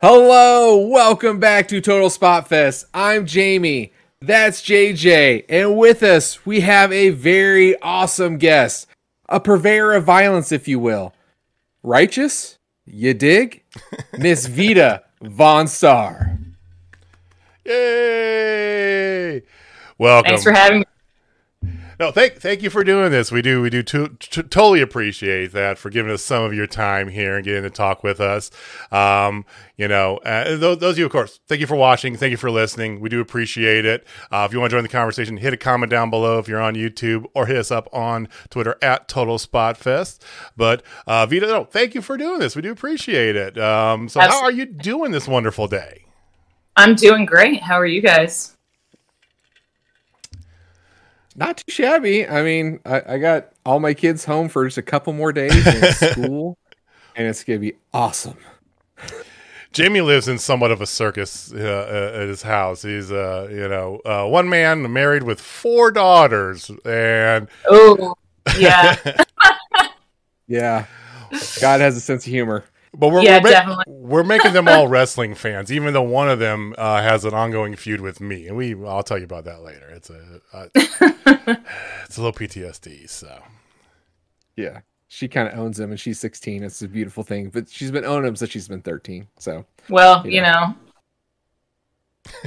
Hello, welcome back to Total Spot Fest. I'm Jamie. That's JJ. And with us, we have a very awesome guest, a purveyor of violence, if you will. Righteous? You dig? Miss Vita VonStarr. Yay! Welcome. Thanks for having me. No, thank thank you for doing this. We do we do to, to, totally appreciate that for giving us some of your time here and getting to talk with us. Um, you know, uh, those, those of you, of course, thank you for watching. Thank you for listening. We do appreciate it. Uh, if you want to join the conversation, hit a comment down below if you're on YouTube, or hit us up on Twitter at Total Spot Fest. But uh, Vita, no, thank you for doing this. We do appreciate it. Um, so, how are you doing this wonderful day? I'm doing great. How are you guys? Not too shabby. I mean, I, I got all my kids home for just a couple more days in school, and it's gonna be awesome. Jamie lives in somewhat of a circus uh, uh, at his house. He's, uh, you know, uh, one man married with four daughters, and oh, yeah, yeah. God has a sense of humor. But we're yeah, we're, definitely. we're making them all wrestling fans, even though one of them uh, has an ongoing feud with me, and we I'll tell you about that later. It's a uh, it's a little PTSD. So yeah, she kind of owns him, and she's 16. It's a beautiful thing, but she's been owning him since she's been 13. So well, you know, you know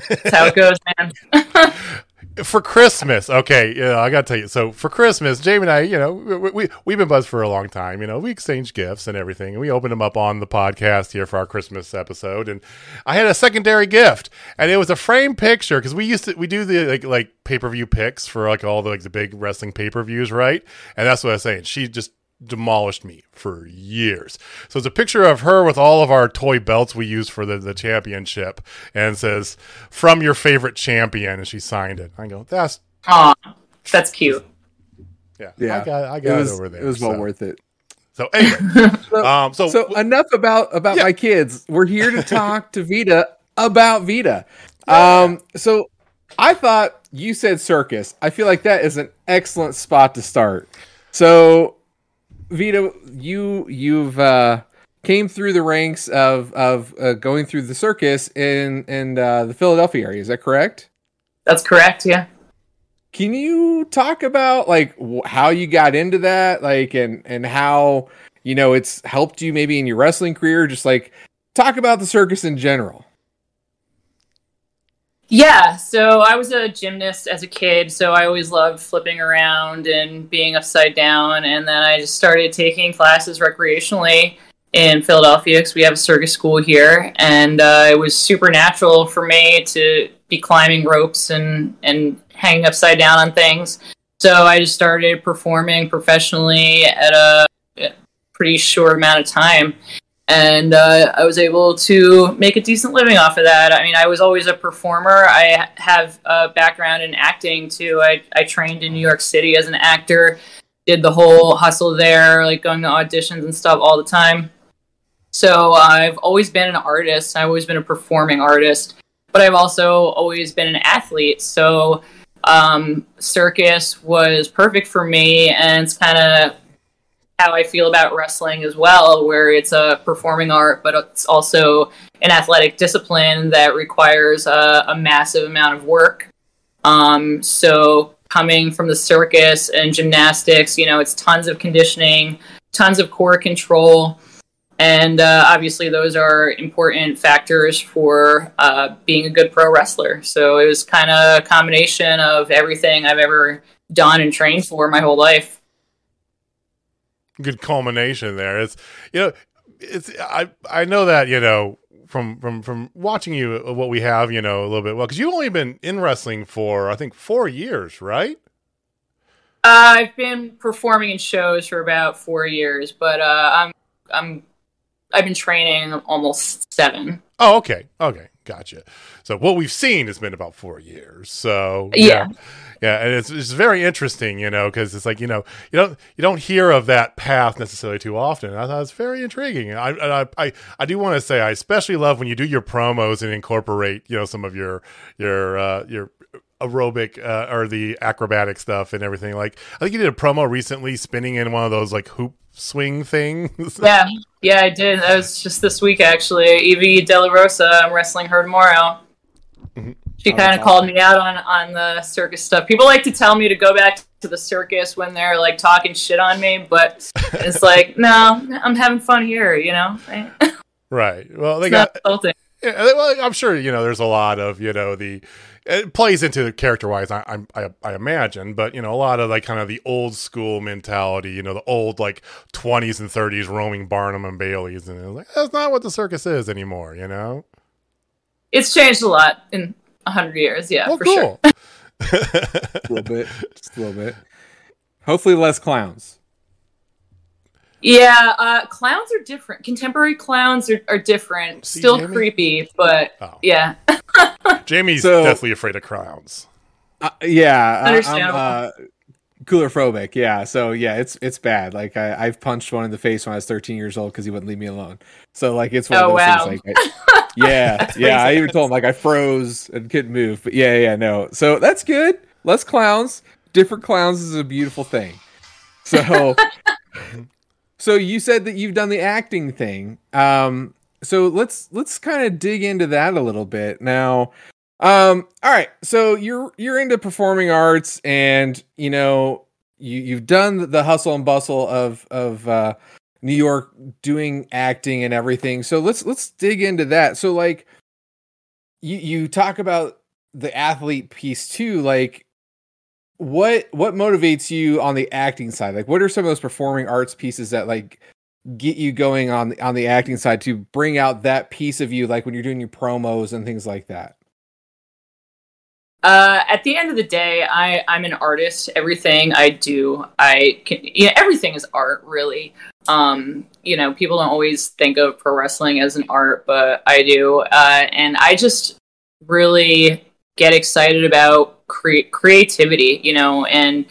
that's how it goes, man. for Christmas, okay, yeah, I gotta tell you. So for Christmas, Jamie and I, you know, we, we we've been buds for a long time. You know, we exchange gifts and everything, and we opened them up on the podcast here for our Christmas episode. And I had a secondary gift, and it was a frame picture because we used to we do the like like pay per view picks for like all the like the big wrestling pay per views, right? And that's what I was saying. She just demolished me for years. So it's a picture of her with all of our toy belts we use for the, the championship and says, from your favorite champion. And she signed it. I go, that's. Aw, that's cute. Yeah. Yeah. I got, I got it, was, it over there. It was well so. worth it. So anyway, so, um, so, so enough about about yeah. my kids. We're here to talk to Vita about Vita. Um, so I thought you said circus. I feel like that is an excellent spot to start. So Vita, you you've uh, came through the ranks of of uh, going through the circus in in uh, the Philadelphia area. Is that correct? That's correct. Yeah. Can you talk about like wh- how you got into that, like, and and how you know it's helped you maybe in your wrestling career? Just like talk about the circus in general. Yeah, so I was a gymnast as a kid, so I always loved flipping around and being upside down. And then I just started taking classes recreationally in Philadelphia because we have a circus school here, and uh, it was super natural for me to be climbing ropes and and hanging upside down on things. So I just started performing professionally at a pretty short amount of time and uh, I was able to make a decent living off of that. I mean, I was always a performer. I have a background in acting too. I, I trained in New York City as an actor, did the whole hustle there, like going to auditions and stuff all the time. So I've always been an artist. I've always been a performing artist, but I've also always been an athlete. So um, circus was perfect for me, and it's kind of how I feel about wrestling as well, where it's a performing art, but it's also an athletic discipline that requires a, a massive amount of work. Um, so coming from the circus and gymnastics, you know, it's tons of conditioning, tons of core control. And uh, obviously, those are important factors for uh, being a good pro wrestler. So it was kind of a combination of everything I've ever done and trained for my whole life good culmination there. It's you know, it's I I know that you know from from from watching you uh, what we have you know a little bit well because you've only been in wrestling for I think four years, right? Uh, I've been performing in shows for about four years, but uh, I'm I'm I've been training almost seven. Oh, okay, okay, gotcha. So what we've seen has been about four years. So yeah. yeah yeah, and it's it's very interesting, you know, because it's like you know you don't you don't hear of that path necessarily too often. I thought it's very intriguing. I I I, I do want to say I especially love when you do your promos and incorporate you know some of your your uh, your aerobic uh, or the acrobatic stuff and everything. Like I think you did a promo recently, spinning in one of those like hoop swing things. Yeah, yeah, I did. That was just this week actually. Evie Della Rosa, I'm wrestling her tomorrow. Mm-hmm. She kind of called me out on on the circus stuff. People like to tell me to go back to the circus when they're like talking shit on me, but it's like, no, I'm having fun here, you know. right. Well, they got. Yeah, well, I'm sure you know. There's a lot of you know the it plays into character wise. I, I I imagine, but you know a lot of like kind of the old school mentality. You know the old like 20s and 30s roaming Barnum and Bailey's, and like that's not what the circus is anymore. You know, it's changed a lot in hundred years. Yeah, well, for cool. sure. a little bit, just a little bit. Hopefully, less clowns. Yeah, uh, clowns are different. Contemporary clowns are, are different. See, Still Jamie? creepy, but oh. yeah. Jamie's so, deathly afraid of clowns. Uh, yeah, Understandable. I'm uh, coulrophobic. Yeah, so yeah, it's it's bad. Like I, I've punched one in the face when I was 13 years old because he wouldn't leave me alone. So like it's one oh, of those wow. things. Like, I, yeah, yeah. I even told him like I froze and couldn't move. But yeah, yeah, no. So that's good. Less clowns. Different clowns is a beautiful thing. So So you said that you've done the acting thing. Um, so let's let's kind of dig into that a little bit now. Um, all right, so you're you're into performing arts, and you know you you've done the hustle and bustle of of uh, New York doing acting and everything. So let's let's dig into that. So like you you talk about the athlete piece too. Like what what motivates you on the acting side? Like, what are some of those performing arts pieces that like get you going on on the acting side to bring out that piece of you, like when you're doing your promos and things like that? Uh, at the end of the day, I I'm an artist. Everything I do, I can. Yeah, everything is art, really. Um, you know, people don't always think of pro wrestling as an art, but I do, uh, and I just really get excited about cre- creativity, you know, and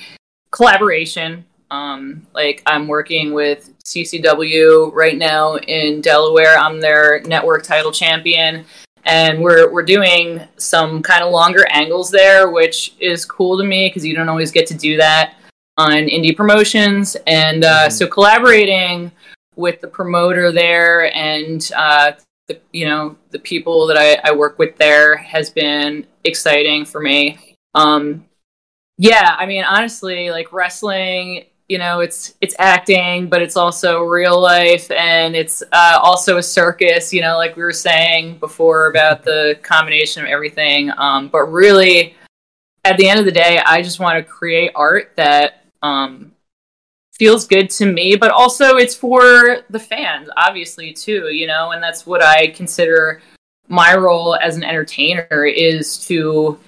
collaboration. Um, like I'm working with CCW right now in Delaware. I'm their network title champion, and we're we're doing some kind of longer angles there, which is cool to me because you don't always get to do that on indie promotions. And uh, mm-hmm. so collaborating with the promoter there and uh, the you know the people that I, I work with there has been exciting for me. Um, yeah, I mean, honestly, like wrestling, you know, it's it's acting, but it's also real life, and it's uh, also a circus. You know, like we were saying before about the combination of everything. Um, but really, at the end of the day, I just want to create art that um, feels good to me, but also it's for the fans, obviously too. You know, and that's what I consider my role as an entertainer is to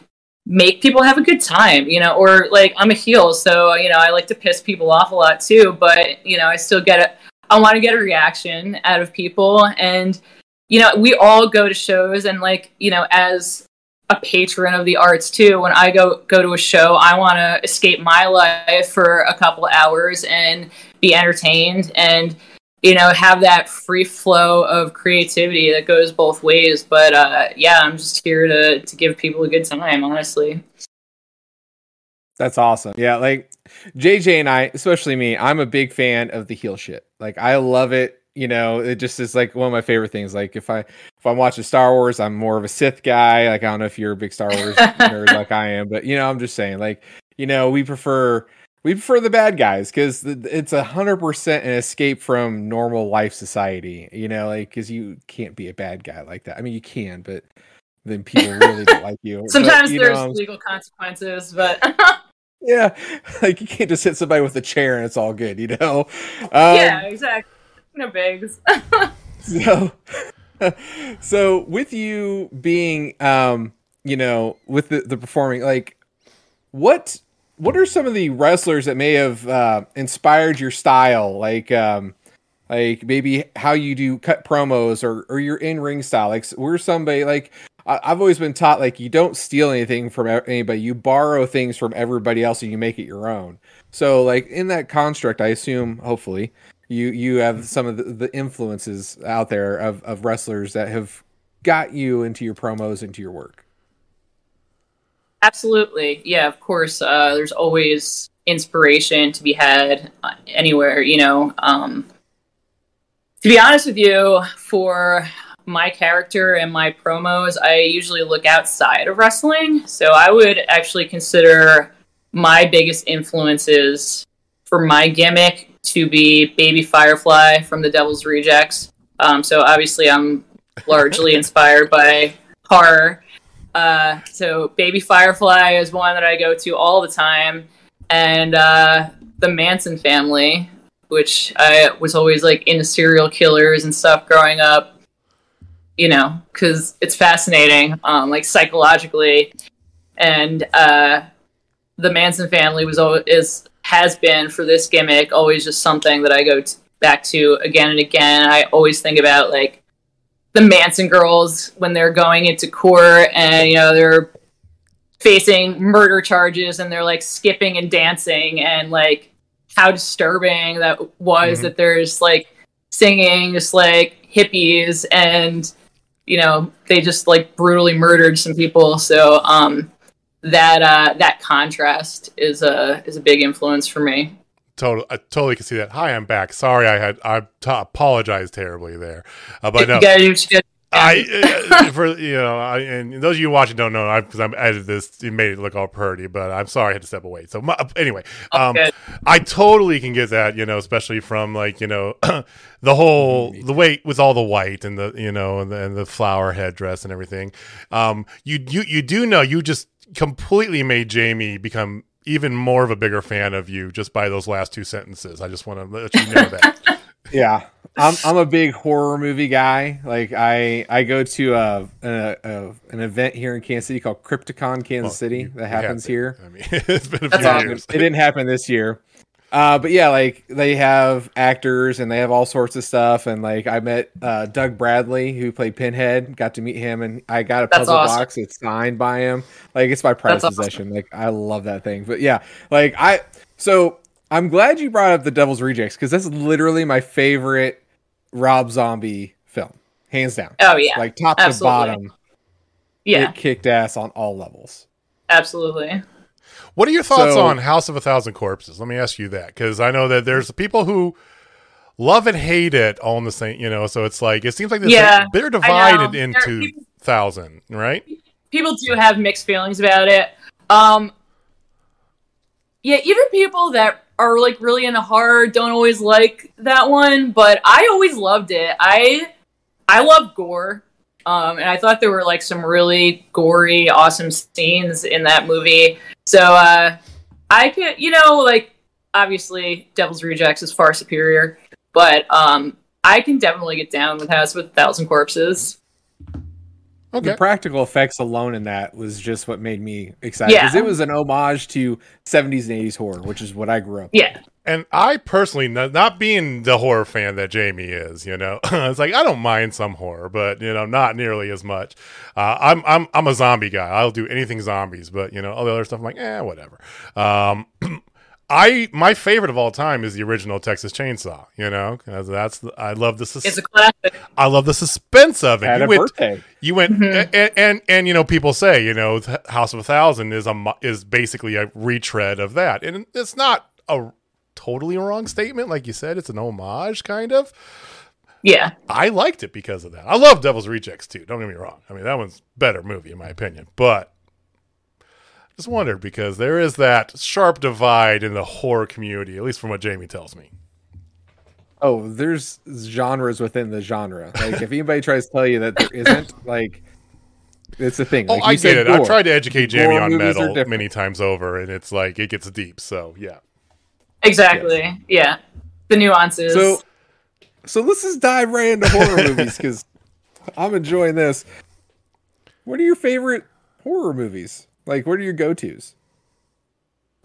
make people have a good time, you know, or like I'm a heel, so you know, I like to piss people off a lot too, but you know, I still get it. I want to get a reaction out of people and you know, we all go to shows and like, you know, as a patron of the arts too, when I go go to a show, I want to escape my life for a couple hours and be entertained and you know have that free flow of creativity that goes both ways. But uh, yeah i'm just here to to give people a good time honestly. That's awesome. Yeah like jj and i especially me i'm a big fan of the heel shit. Like i love it you know it just is like one of my favorite things. Like if i if i'm watching star wars i'm more of a sith guy. Like i don't know if you're a big star wars nerd like i am but you know i'm just saying like you know we prefer we prefer the bad guys because it's a hundred percent an escape from normal life society. You know, like because you can't be a bad guy like that. I mean, you can, but then people really don't like you. Sometimes but, you there's know, legal consequences, but yeah, like you can't just hit somebody with a chair and it's all good. You know? Um, yeah, exactly. No bigs. so, so with you being, um, you know, with the, the performing, like, what what are some of the wrestlers that may have uh, inspired your style? Like, um, like maybe how you do cut promos or or your in ring style. Like, we're somebody like I've always been taught like you don't steal anything from anybody. You borrow things from everybody else and you make it your own. So, like in that construct, I assume, hopefully, you you have some of the, the influences out there of of wrestlers that have got you into your promos into your work. Absolutely. Yeah, of course. Uh, there's always inspiration to be had uh, anywhere, you know. Um, to be honest with you, for my character and my promos, I usually look outside of wrestling. So I would actually consider my biggest influences for my gimmick to be Baby Firefly from the Devil's Rejects. Um, so obviously, I'm largely inspired by horror. Uh, so Baby Firefly is one that I go to all the time, and uh, the Manson family, which I was always like into serial killers and stuff growing up. You know, because it's fascinating, um, like psychologically, and uh, the Manson family was always is has been for this gimmick always just something that I go t- back to again and again. I always think about like the Manson girls when they're going into court and you know they're facing murder charges and they're like skipping and dancing and like how disturbing that was mm-hmm. that there's like singing just like hippies and you know they just like brutally murdered some people so um that uh that contrast is a is a big influence for me Totally, I totally can see that. Hi, I'm back. Sorry, I had I t- apologize terribly there, uh, but no. I uh, for you know, I, and those of you watching don't know because I'm edited this. It made it look all pretty, but I'm sorry I had to step away. So my, anyway, um, I totally can get that. You know, especially from like you know the whole the way with all the white and the you know and the, and the flower headdress and everything. Um, you you you do know you just completely made Jamie become even more of a bigger fan of you just by those last two sentences. I just want to let you know that. yeah, I'm I'm a big horror movie guy. Like I I go to a, a, a an event here in Kansas City called Crypticon Kansas well, City that happens here. I mean, it's been a few That's years. It didn't happen this year. Uh, but yeah, like they have actors and they have all sorts of stuff. And like I met uh, Doug Bradley, who played Pinhead, got to meet him, and I got a That's puzzle awesome. box. It's signed by him. Like it's my prized That's possession. Awesome. Like I love that thing. But yeah, like I so I'm glad you brought up the Devil's Rejects because that's literally my favorite Rob Zombie film, hands down. Oh yeah, like top Absolutely. to bottom. Yeah, it kicked ass on all levels. Absolutely. What are your thoughts so, on House of a Thousand Corpses? Let me ask you that because I know that there's people who love and hate it all in the same. You know, so it's like it seems like yeah, they're divided into people, thousand, right? People do have mixed feelings about it. Um, yeah, even people that are like really into horror don't always like that one, but I always loved it. I I love gore. Um, and I thought there were like some really gory, awesome scenes in that movie. So uh, I could, you know, like obviously Devil's Rejects is far superior, but um, I can definitely get down with House with a Thousand Corpses. Okay. The practical effects alone in that was just what made me excited because yeah. it was an homage to 70s and 80s horror, which is what I grew up. Yeah. With. And I personally, not being the horror fan that Jamie is, you know, it's like I don't mind some horror, but you know, not nearly as much. Uh, I'm I'm I'm a zombie guy. I'll do anything zombies, but you know, all the other stuff, I'm like, eh, whatever. Um, I my favorite of all time is the original Texas Chainsaw. You know, that's the, I love the sus- it's a classic. I love the suspense of it. Had you a went, birthday. You went mm-hmm. and, and, and you know people say you know House of a Thousand is a is basically a retread of that, and it's not a totally wrong statement. Like you said, it's an homage, kind of. Yeah. I liked it because of that. I love Devil's Rejects too. Don't get me wrong. I mean, that one's better movie in my opinion. But just wondered because there is that sharp divide in the horror community, at least from what Jamie tells me. Oh, there's genres within the genre. Like if anybody tries to tell you that there isn't, like it's a thing. Oh, like oh, I get it. Gore. I've tried to educate Jamie gore on metal many times over, and it's like it gets deep. So yeah. Exactly. Yes. Yeah. The nuances. So, so let's just dive right into horror movies because I'm enjoying this. What are your favorite horror movies? Like, what are your go tos?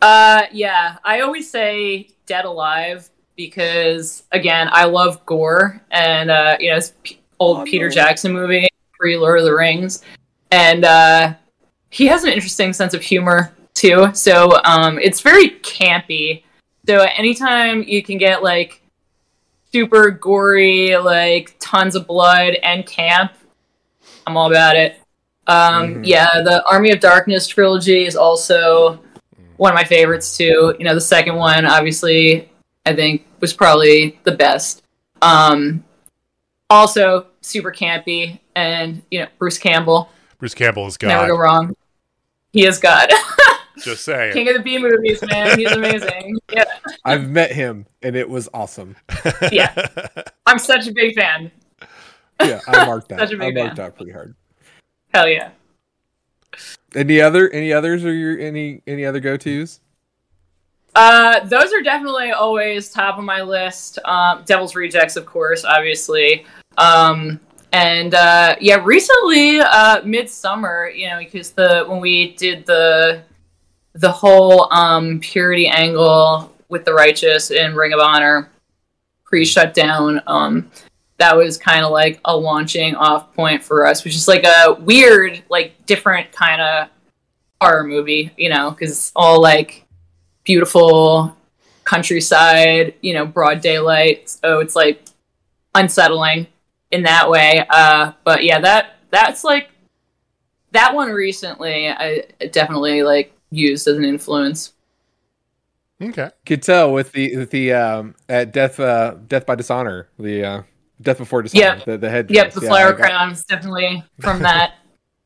Uh, yeah, I always say Dead Alive because again, I love gore and uh, you know, it's P- old oh, Peter Jackson movie, pre Lord of the Rings, and uh, he has an interesting sense of humor too. So um, it's very campy so anytime you can get like super gory, like tons of blood and camp, I'm all about it. Um, mm-hmm. Yeah, the Army of Darkness trilogy is also one of my favorites too. You know, the second one, obviously, I think was probably the best. Um, also, super campy, and you know, Bruce Campbell. Bruce Campbell is God. Never go wrong. He is God. Just saying. King of the B movies, man. He's amazing. Yeah. I've met him, and it was awesome. yeah, I'm such a big fan. Yeah, I marked that. such a big I marked fan. that pretty hard. Hell yeah. Any other any others or your any any other go tos? Uh, those are definitely always top of my list. Um, Devil's Rejects, of course, obviously. Um, and uh, yeah, recently, uh, Midsommar, you know, because the when we did the the whole um, purity angle with the righteous in Ring of Honor pre shutdown, um, that was kind of like a launching off point for us, which is like a weird, like different kind of horror movie, you know, because it's all like beautiful countryside, you know, broad daylight. So it's like unsettling in that way. Uh, but yeah, that that's like that one recently. I definitely like used as an influence. Okay, could tell with the with the um, at death uh, death by dishonor the uh, Death Before Dishonor. Yeah, the, the head. Yep, the yeah, flower crown is definitely from that.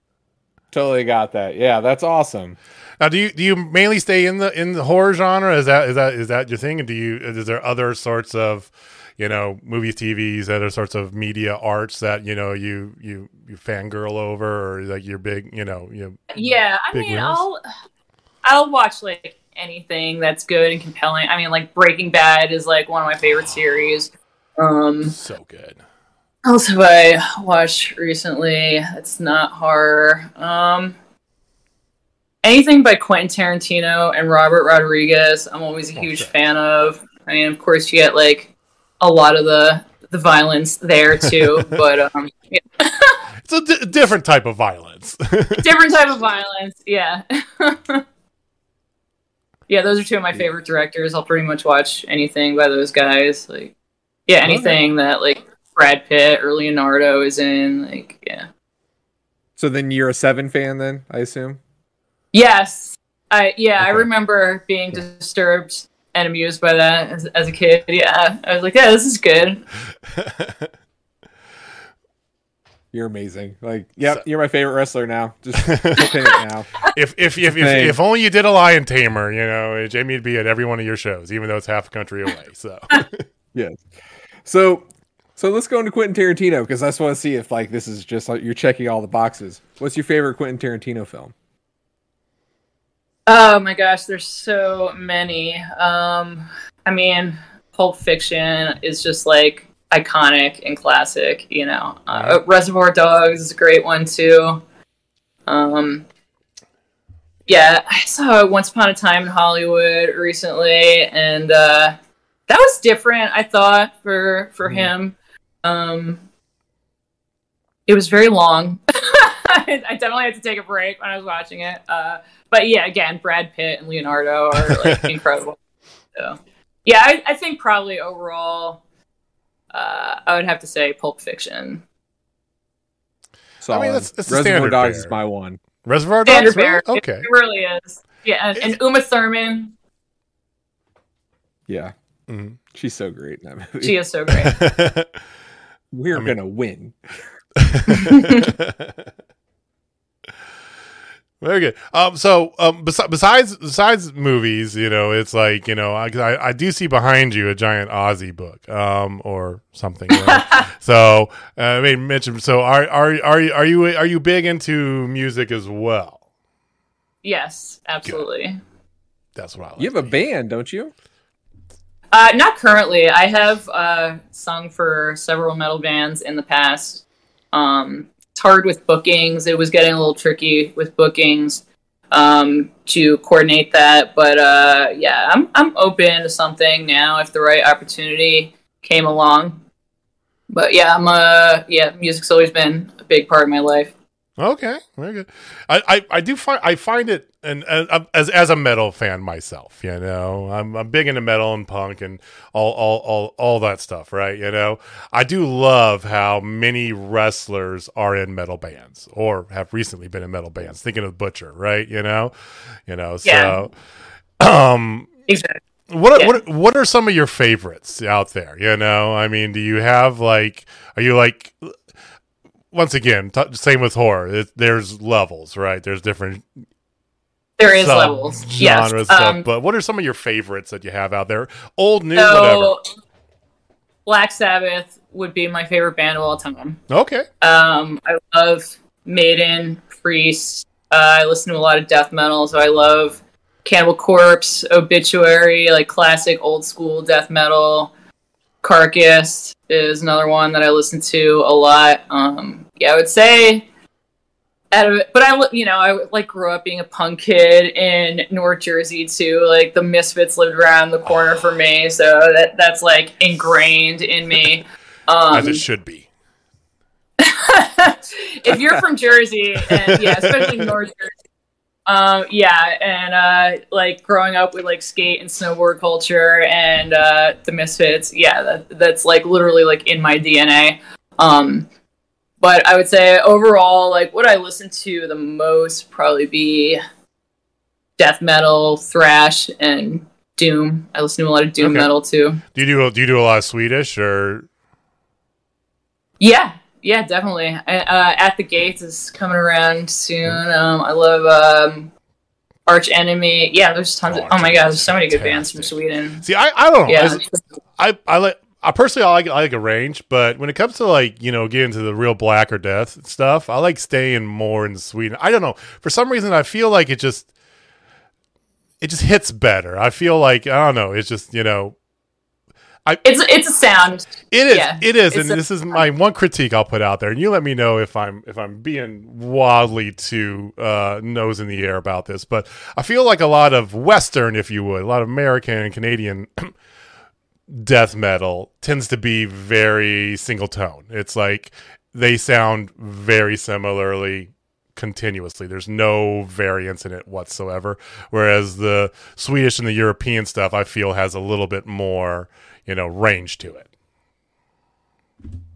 totally got that. Yeah, that's awesome. Now, do you do you mainly stay in the in the horror genre? Is that is that is that your thing? And do you is there other sorts of you know movies, TVs, other sorts of media arts that you know you you you fangirl over, or like you're big you know you yeah. I mean, I'll I'll watch like anything that's good and compelling. I mean, like Breaking Bad is like one of my favorite series. Um, so good. Else have I watched recently? It's not horror. Um, anything by Quentin Tarantino and Robert Rodriguez, I'm always a huge okay. fan of. I mean, of course, you get like a lot of the the violence there too, but um, yeah. it's a d- different type of violence. different type of violence, yeah. yeah, those are two of my favorite directors. I'll pretty much watch anything by those guys. Like, yeah, anything okay. that like Brad Pitt or Leonardo is in, like yeah. So then you're a Seven fan, then I assume. Yes, I yeah okay. I remember being disturbed and amused by that as, as a kid. Yeah, I was like, yeah, this is good. You're amazing. Like, yep, so, you're my favorite wrestler now. Just it now. If if if, if, if only you did a lion tamer, you know, Jamie would be at every one of your shows, even though it's half a country away. So yes. So so let's go into Quentin Tarantino because I just want to see if like this is just like you're checking all the boxes. What's your favorite Quentin Tarantino film? Oh my gosh, there's so many. Um, I mean, Pulp Fiction is just like iconic and classic. You know, uh, Reservoir Dogs is a great one too. Um, yeah, I saw Once Upon a Time in Hollywood recently, and uh, that was different. I thought for for mm. him. Um, it was very long. I definitely had to take a break when I was watching it. Uh, but yeah, again, Brad Pitt and Leonardo are like incredible. So yeah, I, I, think probably overall, uh, I would have to say Pulp Fiction. So I mean, that's, that's Reservoir Dogs is my one. Reservoir Dogs, really? okay, it, it, really is. Yeah, and, and Uma Thurman. Yeah, mm-hmm. she's so great in that movie. She is so great. We're I mean, gonna win. Very good. Um, so um, bes- besides besides movies, you know, it's like you know, I, I, I do see behind you a giant Ozzy book, um, or something. Right? so uh, I mean, mention. So are are are you are you are you big into music as well? Yes, absolutely. Good. That's what I. Like you have a band, don't you? Uh, not currently. I have uh, sung for several metal bands in the past. Um, hard with bookings. It was getting a little tricky with bookings um, to coordinate that. But uh, yeah, I'm I'm open to something now if the right opportunity came along. But yeah, I'm uh yeah, music's always been a big part of my life. Okay, very good. I, I, I do find I find it and, as as a metal fan myself, you know, I'm I'm big into metal and punk and all all all all that stuff, right? You know, I do love how many wrestlers are in metal bands or have recently been in metal bands. Thinking of Butcher, right? You know, you know, so yeah. um, exactly. What, yeah. what what are some of your favorites out there? You know, I mean, do you have like, are you like once again, t- same with horror. It, there's levels, right? There's different. There is levels, genres, yes. Um, but what are some of your favorites that you have out there? Old, new, so, whatever. Black Sabbath would be my favorite band of all time. Okay. Um, I love Maiden, Priest. Uh, I listen to a lot of death metal, so I love Cannibal Corpse, Obituary, like classic old school death metal. Carcass is another one that I listen to a lot. Um, yeah, I would say out of it, but I, you know, I like grew up being a punk kid in North Jersey too. Like the Misfits lived around the corner for me, so that that's like ingrained in me. Um, As it should be. if you're from Jersey, and yeah, especially North Jersey, um, yeah, and uh, like growing up with like skate and snowboard culture and uh, the Misfits, yeah, that, that's like literally like in my DNA. Um, but I would say overall, like what I listen to the most probably be death metal, thrash, and doom. I listen to a lot of doom okay. metal too. Do you do do you do a lot of Swedish or? Yeah, yeah, definitely. uh, At the Gates is coming around soon. Um, I love um, Arch Enemy. Yeah, there's tons oh, of. Oh my god, there's so many good bands from Sweden. See, I, I don't know. Yeah. I I like. I personally I like I like a range, but when it comes to like you know getting to the real black or death stuff, I like staying more in Sweden. I don't know for some reason I feel like it just it just hits better. I feel like I don't know. It's just you know I, it's it's a sound. It is. Yeah, it is, and this is my one critique I'll put out there. And you let me know if I'm if I'm being wildly too uh, nose in the air about this. But I feel like a lot of Western, if you would, a lot of American and Canadian death metal tends to be very single tone. It's like they sound very similarly continuously. There's no variance in it whatsoever. Whereas the Swedish and the European stuff, I feel, has a little bit more you know range to it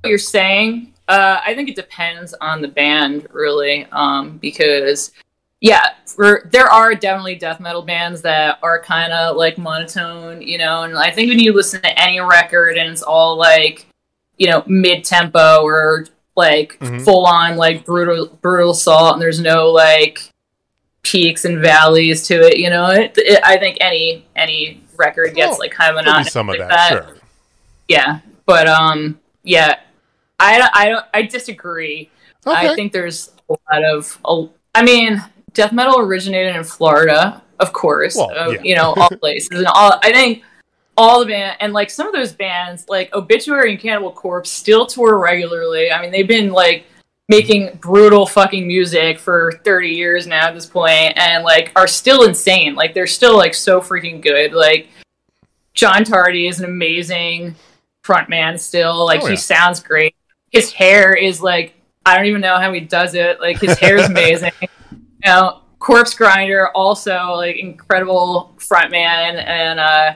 what you're saying uh, i think it depends on the band really um, because yeah there are definitely death metal bands that are kind of like monotone you know and i think when you listen to any record and it's all like you know mid-tempo or like mm-hmm. full on like brutal brutal assault and there's no like peaks and valleys to it you know it, it, i think any any record gets oh, like kind of monotonous. Some of like that, that, sure. Yeah, but um, yeah, I I don't I disagree. Okay. I think there's a lot of I mean, death metal originated in Florida, of course. Well, uh, yeah. You know, all places and all. I think all the band and like some of those bands, like Obituary and Cannibal Corpse, still tour regularly. I mean, they've been like making brutal fucking music for 30 years now at this point and like are still insane. Like they're still like so freaking good. Like john tardy is an amazing frontman still. Like oh, yeah. he sounds great. His hair is like i don't even know how he does it. Like his hair is amazing. You know corpse grinder also like incredible frontman and uh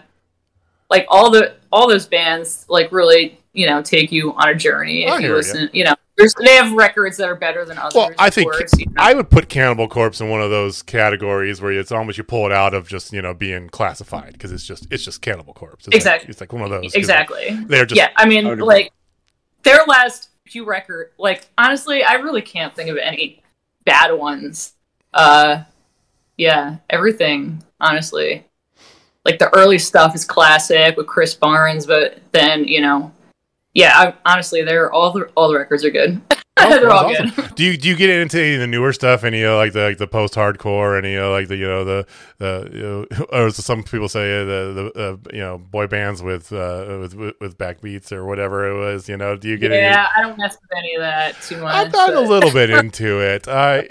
like all the all those bands like really you know take you on a journey if you listen you. you know they have records that are better than others. Well, I think course, you know? I would put Cannibal Corpse in one of those categories where it's almost you pull it out of just you know being classified because it's just it's just Cannibal Corpse. It's exactly, like, it's like one of those. Exactly. They're just yeah. I mean, like their last few record, like honestly, I really can't think of any bad ones. Uh, yeah, everything honestly. Like the early stuff is classic with Chris Barnes, but then you know yeah, I, honestly, they're all the all the records are good. They're all awesome. good. do you do you get into any of the newer stuff? Any uh, like the like the post hardcore? Any uh, like the you know the the you know, or some people say uh, the the uh, you know boy bands with uh, with with backbeats or whatever it was. You know, do you get? Yeah, any... I don't mess with any of that too much. I've gotten but... a little bit into it. I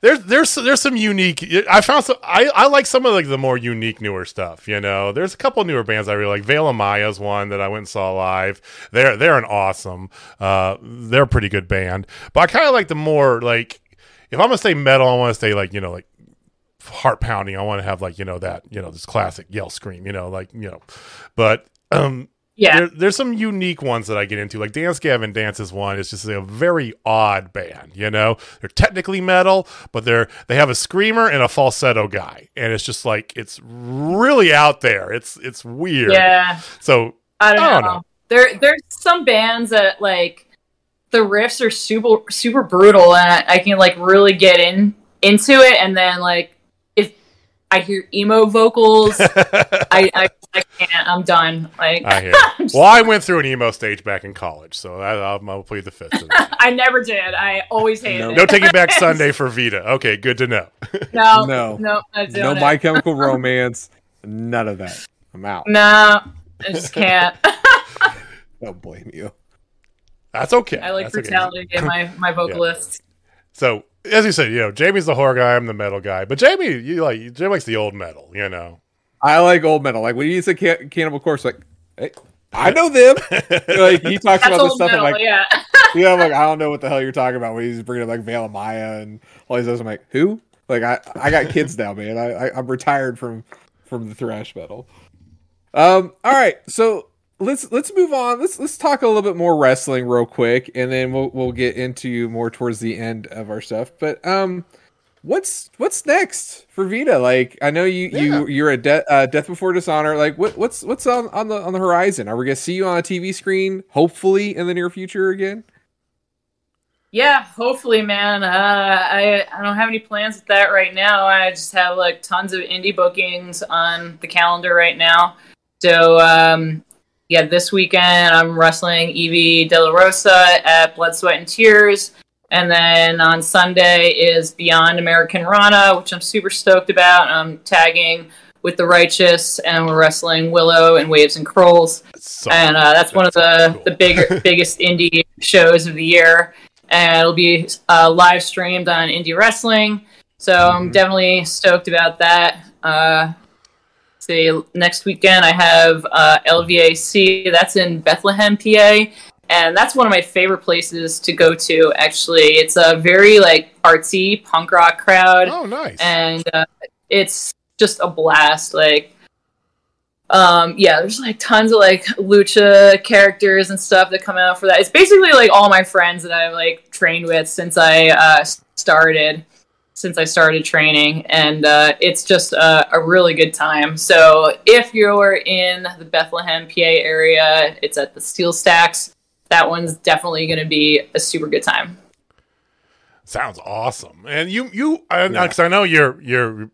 there's there's there's some unique. I found some. I I like some of like the more unique newer stuff. You know, there's a couple newer bands I really like. Veil of Maya's one that I went and saw live. They're they're an awesome. Uh, they're a pretty good band. But I kind of like the more like if I'm gonna say metal, I want to say like you know like heart pounding. I want to have like you know that you know this classic yell scream. You know like you know, but um yeah, there, there's some unique ones that I get into. Like Dance Gavin Dance is one. It's just a very odd band. You know, they're technically metal, but they're they have a screamer and a falsetto guy, and it's just like it's really out there. It's it's weird. Yeah. So I don't, I don't know. know. There there's some bands that like the riffs are super super brutal, and I, I can like really get in into it, and then like if I hear emo vocals, I, I, I can't. I'm done. Like I hear. well, I went through an emo stage back in college, so I, I'll, I'll plead the fifth. I never did. I always hated no, it. No taking back Sunday for Vita. Okay, good to know. no, no, no, no. My Chemical Romance. None of that. I'm out. No, I just can't. Don't blame you. That's okay. I like That's brutality okay. in my my vocalists. yeah. So as you said, you know, Jamie's the horror guy. I'm the metal guy. But Jamie, you like Jamie likes the old metal. You know, I like old metal. Like when you say can- Cannibal Corpse, like hey, I know them. like he talks That's about this stuff. Metal, I'm like, yeah. yeah, I'm like, I don't know what the hell you're talking about. When he's bringing up like Veil of Maya and all these others. I'm like, who? Like I, I got kids now, man. I, I I'm retired from from the thrash metal. Um. All right. So let's let's move on. Let's let's talk a little bit more wrestling real quick, and then we'll we'll get into more towards the end of our stuff. But um, what's what's next for Vita? Like, I know you yeah. you you're a de- uh, Death Before Dishonor. Like, what what's what's on on the on the horizon? Are we gonna see you on a TV screen, hopefully in the near future again? Yeah, hopefully, man. Uh, I I don't have any plans with that right now. I just have like tons of indie bookings on the calendar right now. So um, yeah, this weekend I'm wrestling Evie De La Rosa at Blood, Sweat, and Tears. And then on Sunday is Beyond Americanrana, which I'm super stoked about. I'm tagging with the Righteous, and we're wrestling Willow and Waves and Curls. So and uh, that's, one of the cool. the big biggest indie shows of the year. And it'll be uh, live streamed on Indie Wrestling. So mm-hmm. I'm definitely stoked about that. Uh, see, next weekend I have uh, LVAC. That's in Bethlehem, PA, and that's one of my favorite places to go to. Actually, it's a very like artsy punk rock crowd. Oh, nice! And uh, it's just a blast. Like, um, yeah, there's like tons of like lucha characters and stuff that come out for that. It's basically like all my friends that I've like trained with since I uh, started since I started training, and uh, it's just a, a, really good time. So if you're in the Bethlehem, PA area, it's at the Steel Stacks. That one's definitely going to be a super good time. Sounds awesome, and you you because I, I know you're you're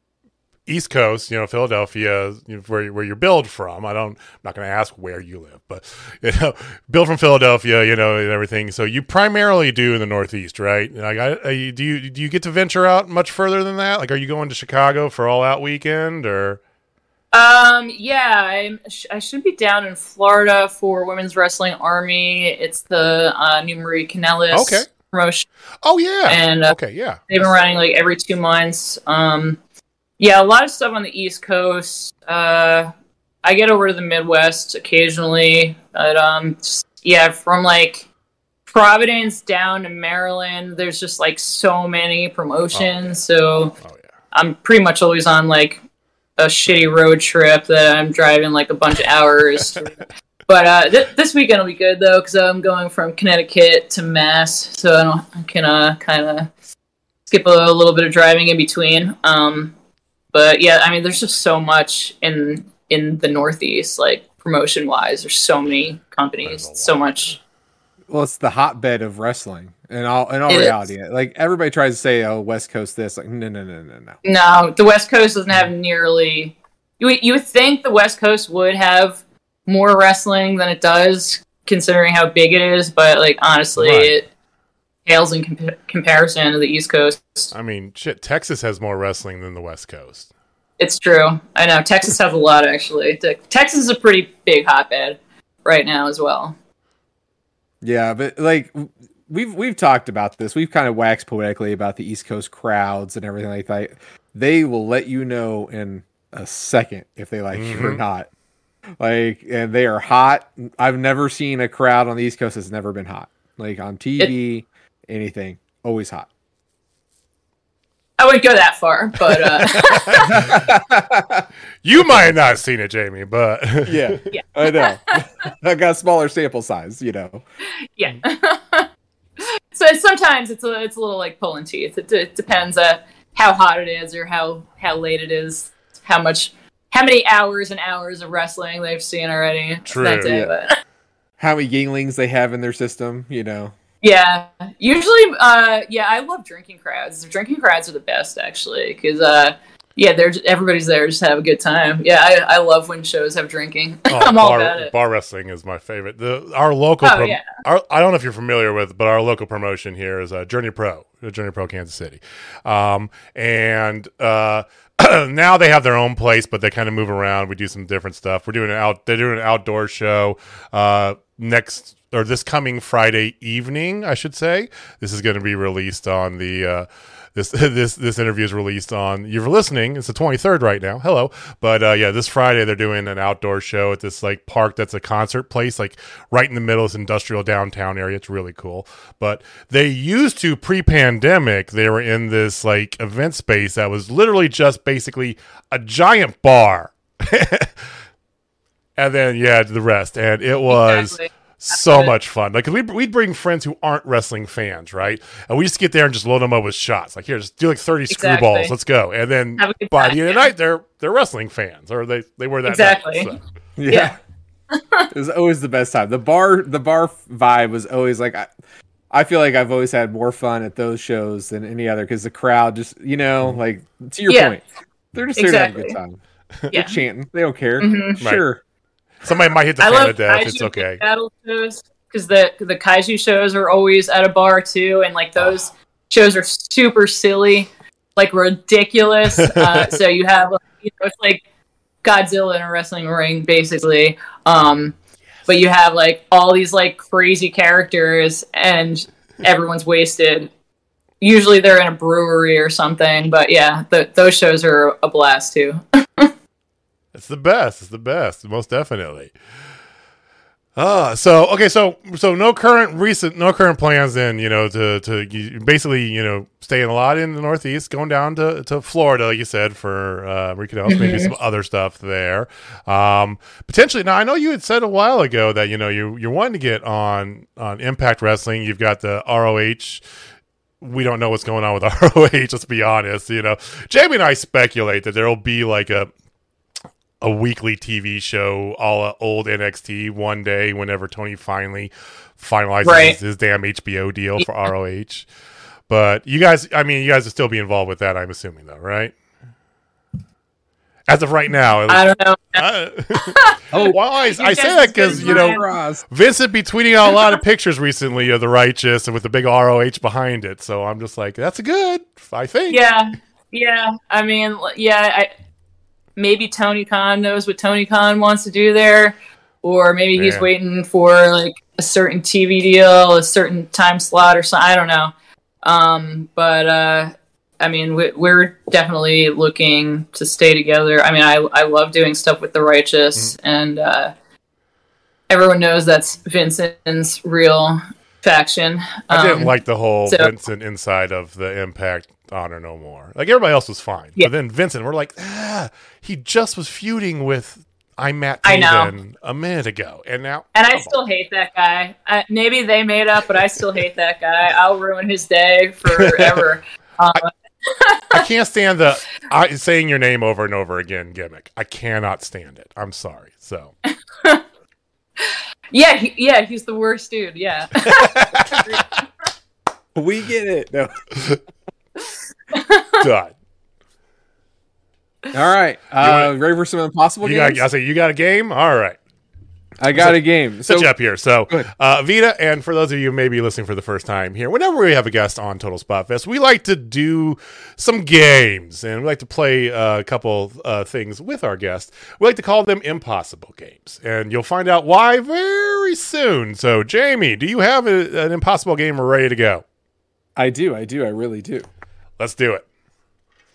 East Coast, you know, Philadelphia, you know, where where you're billed from. I don't, I'm not going to ask where you live, but you know, billed from Philadelphia, you know, and everything. So you primarily do in the Northeast, right? Like, I, do you do you get to venture out much further than that? Like, are you going to Chicago for All Out weekend or? Um. Yeah, I'm, I should be down in Florida for Women's Wrestling Army. It's the uh, new Maria Kanellis okay. promotion. Oh yeah. And uh, okay, yeah. They've been running like every two months. Um yeah, a lot of stuff on the East Coast. Uh, I get over to the Midwest occasionally, but um, just, yeah, from like Providence down to Maryland, there's just like so many promotions. Oh, so oh, yeah. I'm pretty much always on like a shitty road trip that I'm driving like a bunch of hours. but uh, th- this weekend will be good though because I'm going from Connecticut to Mass, so I, don't, I can uh, kind of skip a, a, little bit of driving in between. Um, but yeah, I mean, there's just so much in in the Northeast, like promotion wise. There's so many companies, so much. Well, it's the hotbed of wrestling in all in all it reality. Is. Like everybody tries to say, "Oh, West Coast this." Like, no, no, no, no, no. No, the West Coast doesn't have nearly. You you would think the West Coast would have more wrestling than it does, considering how big it is. But like honestly, right. it pales in comp- comparison to the East Coast. I mean, shit, Texas has more wrestling than the West Coast. It's true. I know Texas has a lot actually. Texas is a pretty big hotbed right now as well. Yeah, but like we've we've talked about this. We've kind of waxed poetically about the East Coast crowds and everything like that. They will let you know in a second if they like mm-hmm. you or mm-hmm. not. Like, and they are hot. I've never seen a crowd on the East Coast that's never been hot. Like on TV, it, anything, always hot. I wouldn't go that far, but uh... you might not have not seen it, Jamie. But yeah, yeah, I know. I got smaller sample size, you know. Yeah. so sometimes it's a it's a little like pulling teeth. It, it depends uh, how hot it is or how how late it is, how much, how many hours and hours of wrestling they've seen already True. that day. Yeah. But how many Yuenglings they have in their system, you know. Yeah, usually, uh, yeah, I love drinking crowds. Drinking crowds are the best, actually, because uh, yeah, they're just, everybody's there just to have a good time. Yeah, I, I love when shows have drinking. Oh, I'm bar, all about it. Bar wrestling is my favorite. The our local, oh, yeah. our, I don't know if you're familiar with, but our local promotion here is uh, Journey Pro, Journey Pro Kansas City, um, and. Uh, now they have their own place, but they kind of move around. We do some different stuff. We're doing an out. They're doing an outdoor show uh, next or this coming Friday evening, I should say. This is going to be released on the. Uh, this this this interview is released on. You're listening. It's the 23rd right now. Hello, but uh, yeah, this Friday they're doing an outdoor show at this like park that's a concert place, like right in the middle of this industrial downtown area. It's really cool. But they used to pre-pandemic, they were in this like event space that was literally just basically a giant bar. and then yeah, the rest, and it was. Exactly so much fun. Like we we'd bring friends who aren't wrestling fans, right? And we just get there and just load them up with shots. Like here, just do like thirty exactly. screwballs. Let's go. And then by the end of the night, they're they're wrestling fans, or they they were that exactly. Night, so. Yeah, it was always the best time. The bar the bar vibe was always like. I, I feel like I've always had more fun at those shows than any other because the crowd just, you know, mm-hmm. like to your yeah. point, they're just exactly. there to have a good time. Yeah. They're chanting. They don't care. Mm-hmm. Sure. Right. Somebody might hit the I fan of death. It's okay. Battle shows because the the kaiju shows are always at a bar too, and like those oh. shows are super silly, like ridiculous. uh, so you have you know, it's like Godzilla in a wrestling ring, basically. Um, but you have like all these like crazy characters, and everyone's wasted. Usually they're in a brewery or something, but yeah, the, those shows are a blast too. It's the best. It's the best, most definitely. Ah, so okay, so so no current recent no current plans then, you know, to to basically, you know, staying a lot in the Northeast, going down to, to Florida, like you said, for uh mm-hmm. maybe some other stuff there. Um potentially now I know you had said a while ago that, you know, you you're wanting to get on on Impact Wrestling. You've got the ROH we don't know what's going on with ROH, let's be honest. You know, Jamie and I speculate that there'll be like a a weekly TV show, all old NXT, one day whenever Tony finally finalizes right. his, his, damn HBO deal yeah. for ROH. But you guys, I mean, you guys will still be involved with that, I'm assuming, though, right? As of right now, I don't know. Uh, oh, well, I, I say that because you know Vincent be tweeting out a lot of pictures recently of the righteous and with the big ROH behind it. So I'm just like, that's good. I think. Yeah, yeah. I mean, yeah. I maybe Tony Khan knows what Tony Khan wants to do there, or maybe Man. he's waiting for like a certain TV deal, a certain time slot, or something. I don't know. Um, but uh, I mean, we, are definitely looking to stay together. I mean, I I love doing stuff with the righteous, mm-hmm. and uh, everyone knows that's Vincent's real faction. I didn't um, like the whole so, Vincent inside of the Impact Honor No More. Like everybody else was fine, yeah. but then Vincent, we're like, ah, he just was feuding with I'm Matt Taven a minute ago, and now and I still on. hate that guy. I, maybe they made up, but I still hate that guy. I'll ruin his day forever. I, I, can't stand the I, saying your name over and over again gimmick. I cannot stand it. I'm sorry. So. yeah, he, yeah, he's the worst dude. Yeah. we get it. No. Done. All right. Uh, wanna, ready for some impossible you games? Got, I say you got a game. All right. I got so, a game. So, up here. So, uh, Vita, and for those of you maybe listening for the first time here, whenever we have a guest on Total Spot Fest, we like to do some games and we like to play uh, a couple uh, things with our guests. We like to call them impossible games, and you'll find out why very soon. So, Jamie, do you have a, an impossible game ready to go? I do. I do. I really do. Let's do it.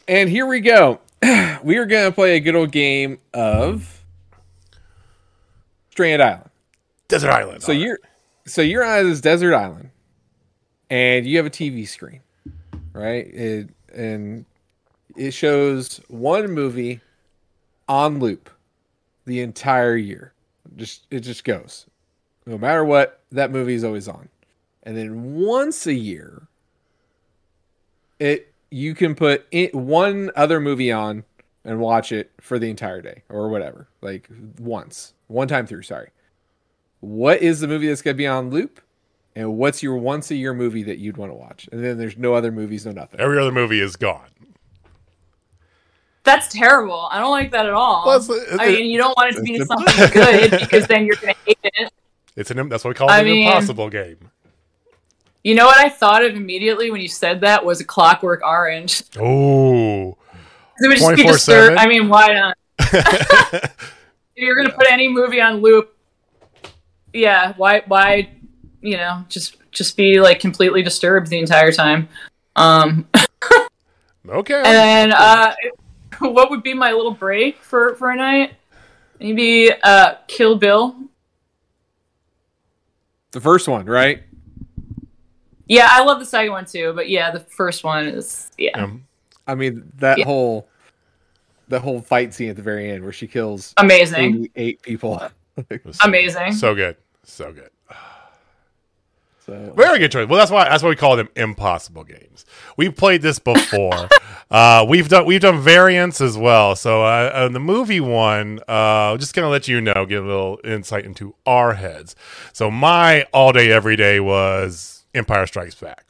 And here we go. we are going to play a good old game of Stranded Island. Desert Island. So you're so you're on this desert island, and you have a TV screen, right? It, and it shows one movie on loop the entire year. Just it just goes. No matter what, that movie is always on. And then once a year, it you can put it, one other movie on and watch it for the entire day or whatever. Like once, one time through. Sorry. What is the movie that's gonna be on loop? And what's your once a year movie that you'd want to watch? And then there's no other movies, no nothing. Every other movie is gone. That's terrible. I don't like that at all. Well, it, I mean, you don't want it to be something good because then you're going to hate it. It's an that's what we call it an mean, impossible game. You know what I thought of immediately when you said that was a Clockwork Orange. Oh, it would just be disturbed. I mean, why not? if you're going to put any movie on loop, yeah, why why you know just just be like completely disturbed the entire time. Um, okay. And uh, what would be my little break for for a night? Maybe uh, Kill Bill. The first one, right? Yeah, I love the second one too, but yeah, the first one is yeah. Um, I mean that yeah. whole the whole fight scene at the very end where she kills amazing eight people. amazing, so good, so good. So very good choice. Well, that's why that's why we call them impossible games. We've played this before. uh, we've done we've done variants as well. So uh, on the movie one, uh, just gonna let you know, give a little insight into our heads. So my all day every day was Empire Strikes Back.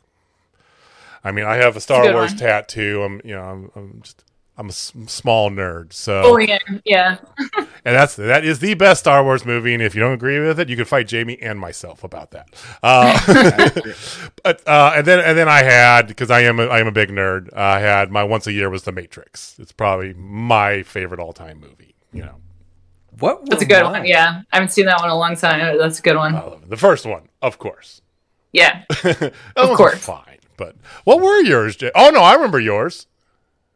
I mean, I have a Star a Wars one. tattoo. I'm you know I'm, I'm just I'm a s- small nerd, so oh yeah, yeah. and that's that is the best Star Wars movie. And if you don't agree with it, you can fight Jamie and myself about that. Uh, but uh, and then and then I had because I am a, I am a big nerd. Uh, I had my once a year was The Matrix. It's probably my favorite all time movie. You know, what? That's a good mine? one. Yeah, I haven't seen that one in a long time. That's a good one. The first one, of course. Yeah, of course. Fine, but what were yours? Jay? Oh no, I remember yours.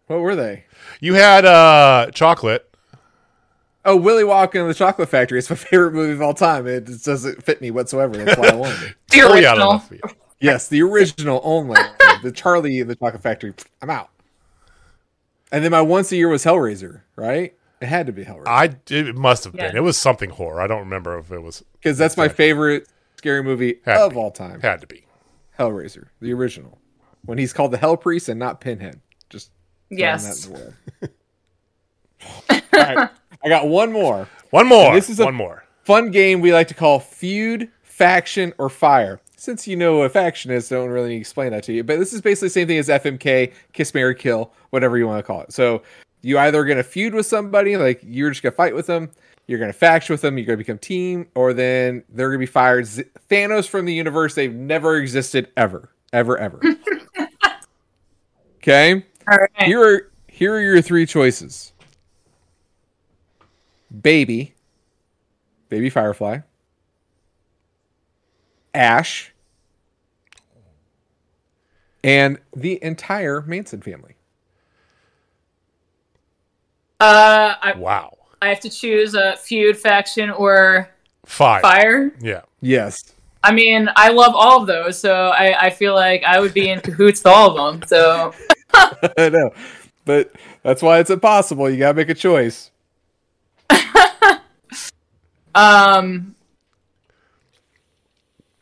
What were they? You had uh, chocolate. Oh, Willy Wonka and the Chocolate Factory is my favorite movie of all time. It just doesn't fit me whatsoever. That's why I wanted it. the original. yes, the original only. the Charlie and the Chocolate Factory. I'm out. And then my once a year was Hellraiser, right? It had to be Hellraiser. I it must have been. It was something horror. I don't remember if it was because that's my favorite scary movie had of all time. Had to be Hellraiser, the original, when he's called the Hell Priest and not Pinhead. Just Yes. All right. I got one more. One more. And this is one more fun game we like to call feud, faction, or fire. Since you know what faction is, don't really explain that to you. But this is basically the same thing as FMK, Kiss Mary Kill, whatever you want to call it. So you either gonna feud with somebody, like you're just gonna fight with them, you're gonna faction with them, you're gonna become team, or then they're gonna be fired. Thanos from the universe, they've never existed ever, ever, ever. okay. All right. Here are here are your three choices. Baby, Baby Firefly, Ash, and the entire Manson family. Uh, I, wow. I have to choose a feud, faction, or fire. Fire. Yeah. Yes. I mean, I love all of those, so I, I feel like I would be in cahoots with all of them. So I know, but that's why it's impossible. You gotta make a choice. um,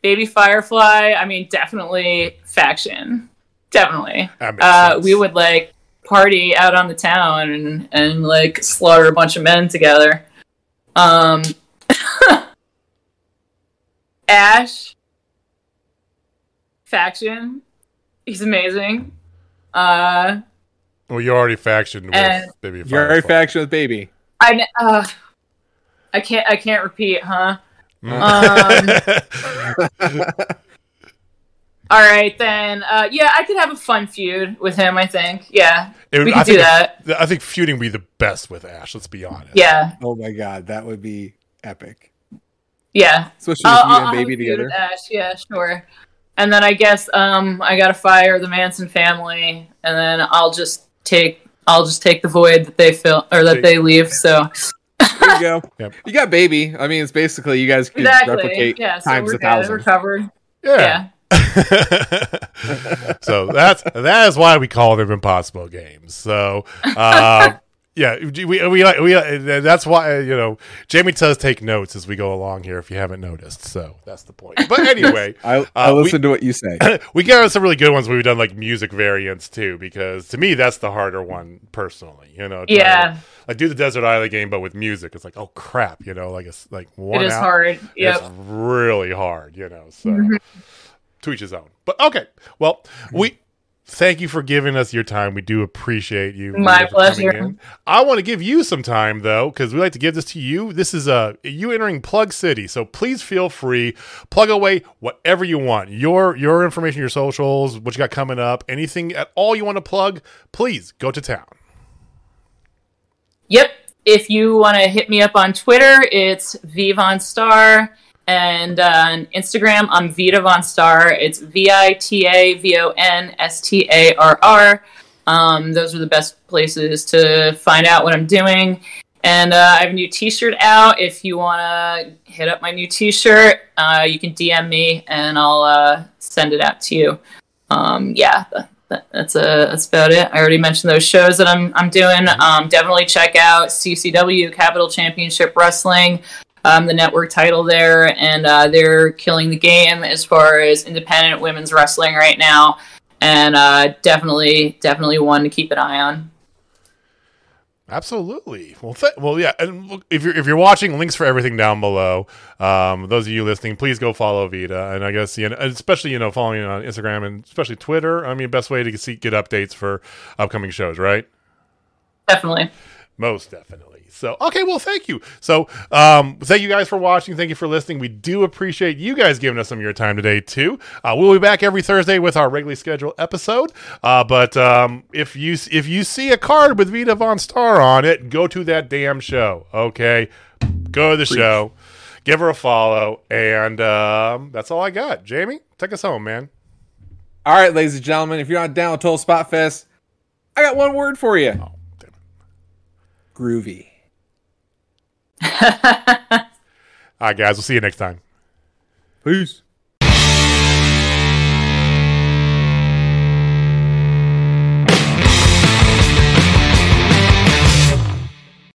Baby Firefly. I mean, definitely faction. Definitely. Uh, we would like party out on the town and and like slaughter a bunch of men together. Um, Ash faction. He's amazing. Uh, well, you already factioned with Baby. You already factioned with Baby. I uh, I can't I can't repeat, huh? Mm. Um, all right then. Uh, yeah, I could have a fun feud with him. I think. Yeah, would, we could do that. I think feuding would be the best with Ash. Let's be honest. Yeah. Oh my god, that would be epic. Yeah. Especially with I'll, you and Baby together. Ash. Yeah, sure. And then I guess um, I gotta fire the Manson family, and then I'll just take I'll just take the void that they fill or that they leave. So there you go. Yep. You got baby. I mean, it's basically you guys can exactly. replicate yeah, so times we're a thousand. We're covered. Yeah. yeah. so that's that is why we call them impossible games. So. Uh, yeah, we we we that's why you know Jamie does take notes as we go along here. If you haven't noticed, so that's the point. But anyway, I, I uh, listen we, to what you say. we got some really good ones. We've done like music variants too, because to me that's the harder one personally. You know, yeah. I do the Desert Island game, but with music, it's like oh crap, you know, like it's like one. It is out, hard. Yeah, it's really hard. You know, so. Mm-hmm. To each his own. But okay. Well, we thank you for giving us your time. We do appreciate you. My pleasure. I want to give you some time though, because we like to give this to you. This is a uh, you entering Plug City, so please feel free plug away whatever you want. Your your information, your socials, what you got coming up, anything at all you want to plug. Please go to town. Yep. If you want to hit me up on Twitter, it's Vivon Star. And uh, on Instagram, I'm Vita VonStarr. It's V I T A V O N S T A R R. Um, those are the best places to find out what I'm doing. And uh, I have a new T-shirt out. If you want to hit up my new T-shirt, uh, you can DM me and I'll uh, send it out to you. Um, yeah, that, that's uh, that's about it. I already mentioned those shows that I'm I'm doing. Um, definitely check out CCW Capital Championship Wrestling um, the network title there, and uh, they're killing the game as far as independent women's wrestling right now, and uh, definitely, definitely one to keep an eye on. Absolutely. Well, th- well, yeah. And look, if you're if you're watching, links for everything down below. Um, those of you listening, please go follow Vita, and I guess you know, especially you know, following on Instagram and especially Twitter. I mean, best way to see get updates for upcoming shows, right? Definitely. Most definitely. So, okay, well, thank you. So, um, thank you guys for watching. Thank you for listening. We do appreciate you guys giving us some of your time today, too. Uh, we'll be back every Thursday with our regularly scheduled episode. Uh, but um, if you if you see a card with Vita VonStarr on it, go to that damn show. Okay, go to the Preach. show, give her a follow, and um, that's all I got. Jamie, take us home, man. All right, ladies and gentlemen, if you're not down with Total Spot Fest, I got one word for you. Oh, Groovy. All right, guys. We'll see you next time. Peace.